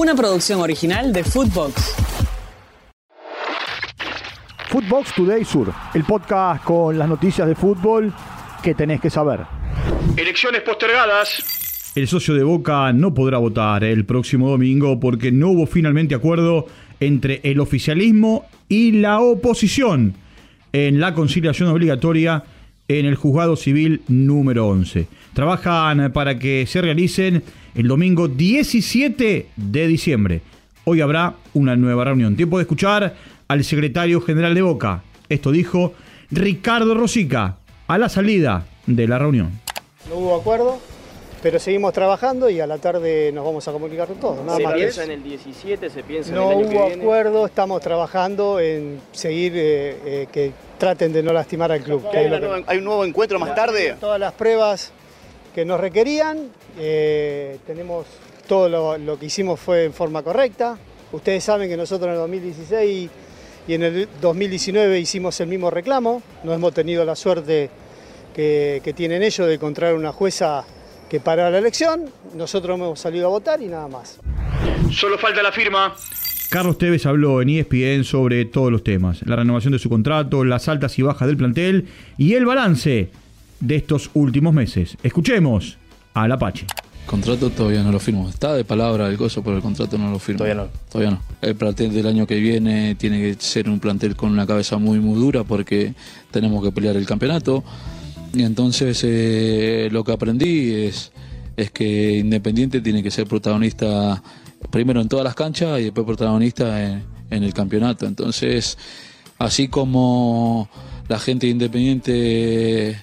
Una producción original de Footbox. Footbox Today Sur, el podcast con las noticias de fútbol que tenés que saber. Elecciones postergadas. El socio de Boca no podrá votar el próximo domingo porque no hubo finalmente acuerdo entre el oficialismo y la oposición en la conciliación obligatoria en el juzgado civil número 11. Trabajan para que se realicen el domingo 17 de diciembre. Hoy habrá una nueva reunión. Tiempo de escuchar al secretario general de Boca. Esto dijo Ricardo Rosica a la salida de la reunión. No hubo acuerdo, pero seguimos trabajando y a la tarde nos vamos a comunicar con todos. Nada ¿Se más piensa en el 17? ¿Se piensa No en el año hubo que viene? acuerdo, estamos trabajando en seguir eh, eh, que traten de no lastimar al club. ¿Hay, que- un nuevo encuentro más tarde? Todas las pruebas que nos requerían, eh, tenemos todo lo, lo que hicimos fue en forma correcta. Ustedes saben que nosotros en el 2016 y en el 2019 hicimos el mismo reclamo. No hemos tenido la suerte que, que tienen ellos de encontrar una jueza que para la elección. Nosotros hemos salido a votar y nada más. Solo falta la firma. Carlos Tevez habló en ESPN sobre todos los temas, la renovación de su contrato, las altas y bajas del plantel y el balance de estos últimos meses. Escuchemos al Apache. Contrato todavía no lo firmo. Está de palabra el gozo, pero el contrato no lo firmo. Todavía no. Todavía no. El plantel del año que viene tiene que ser un plantel con una cabeza muy, muy dura porque tenemos que pelear el campeonato. Y entonces eh, lo que aprendí es, es que Independiente tiene que ser protagonista primero en todas las canchas y después protagonista en, en el campeonato. Entonces, así como la gente de Independiente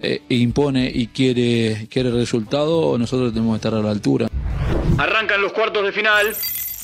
eh, impone y quiere, quiere resultado, nosotros tenemos que estar a la altura. Arrancan los cuartos de final.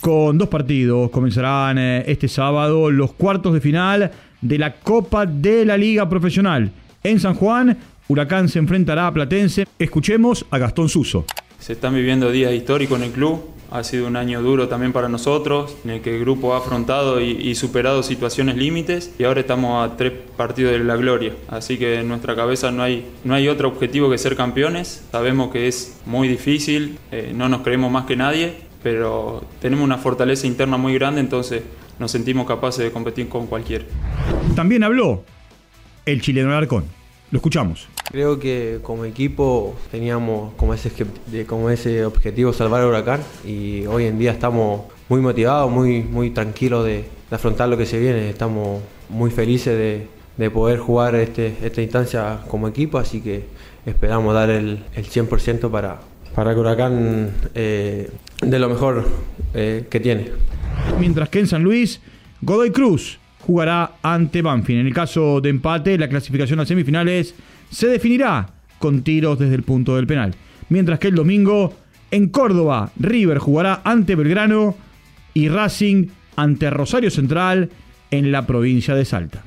Con dos partidos comenzarán eh, este sábado los cuartos de final de la Copa de la Liga Profesional. En San Juan, Huracán se enfrentará a Platense. Escuchemos a Gastón Suso. Se están viviendo días históricos en el club. Ha sido un año duro también para nosotros, en el que el grupo ha afrontado y, y superado situaciones límites y ahora estamos a tres partidos de la gloria. Así que en nuestra cabeza no hay, no hay otro objetivo que ser campeones. Sabemos que es muy difícil, eh, no nos creemos más que nadie, pero tenemos una fortaleza interna muy grande, entonces nos sentimos capaces de competir con cualquiera. También habló el chileno Alarcón. Lo escuchamos. Creo que como equipo teníamos como ese, esque- de- como ese objetivo salvar al huracán y hoy en día estamos muy motivados, muy, muy tranquilos de, de afrontar lo que se viene. Estamos muy felices de, de poder jugar este, esta instancia como equipo, así que esperamos dar el, el 100% para, para que Huracán eh, dé lo mejor eh, que tiene. Mientras que en San Luis, Godoy Cruz jugará ante Banfield. En el caso de empate, la clasificación a semifinales se definirá con tiros desde el punto del penal. Mientras que el domingo, en Córdoba, River jugará ante Belgrano y Racing ante Rosario Central en la provincia de Salta.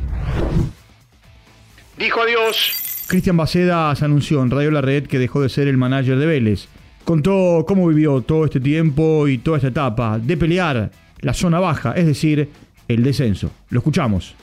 Dijo adiós. Cristian Bacedas anunció en Radio La Red que dejó de ser el manager de Vélez. Contó cómo vivió todo este tiempo y toda esta etapa de pelear la zona baja, es decir, el descenso. Lo escuchamos.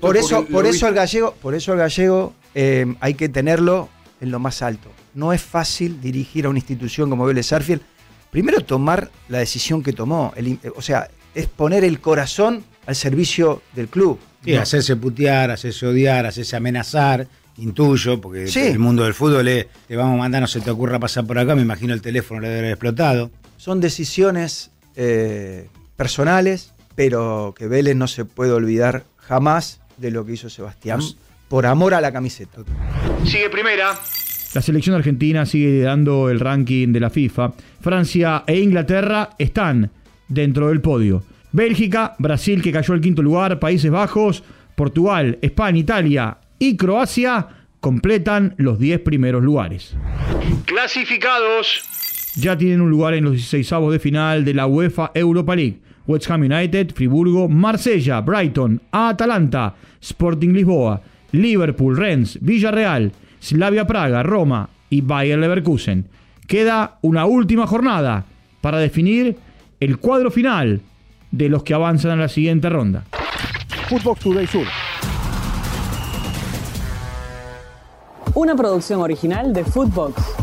Por eso, por eso el gallego, por eso el gallego eh, hay que tenerlo en lo más alto. No es fácil dirigir a una institución como Vélez Sarsfield. Primero tomar la decisión que tomó, el o sea, es poner el corazón al servicio del club. Sí, hacerse putear, hacerse odiar, hacerse amenazar, intuyo, porque Sí. el mundo del fútbol es, te vamos a mandar, no se te ocurra pasar por acá, me imagino el teléfono le debe haber explotado. Son decisiones eh, personales, pero que Vélez no se puede olvidar jamás de lo que hizo Sebastián por amor a la camiseta. Sigue primera. La selección argentina sigue liderando el ranking de la FIFA. Francia e Inglaterra están dentro del podio. Bélgica, Brasil que cayó al quinto lugar, Países Bajos, Portugal, España, Italia y Croacia completan los 10 primeros lugares. Clasificados. Ya tienen un lugar en los 16 de final de la UEFA Europa League. West Ham United, Friburgo, Marsella, Brighton, Atalanta, Sporting Lisboa, Liverpool, Rennes, Villarreal, Slavia Praga, Roma y Bayer Leverkusen. Queda una última jornada para definir el cuadro final de los que avanzan a la siguiente ronda. Footbox Today Sur. Una producción original de Footbox.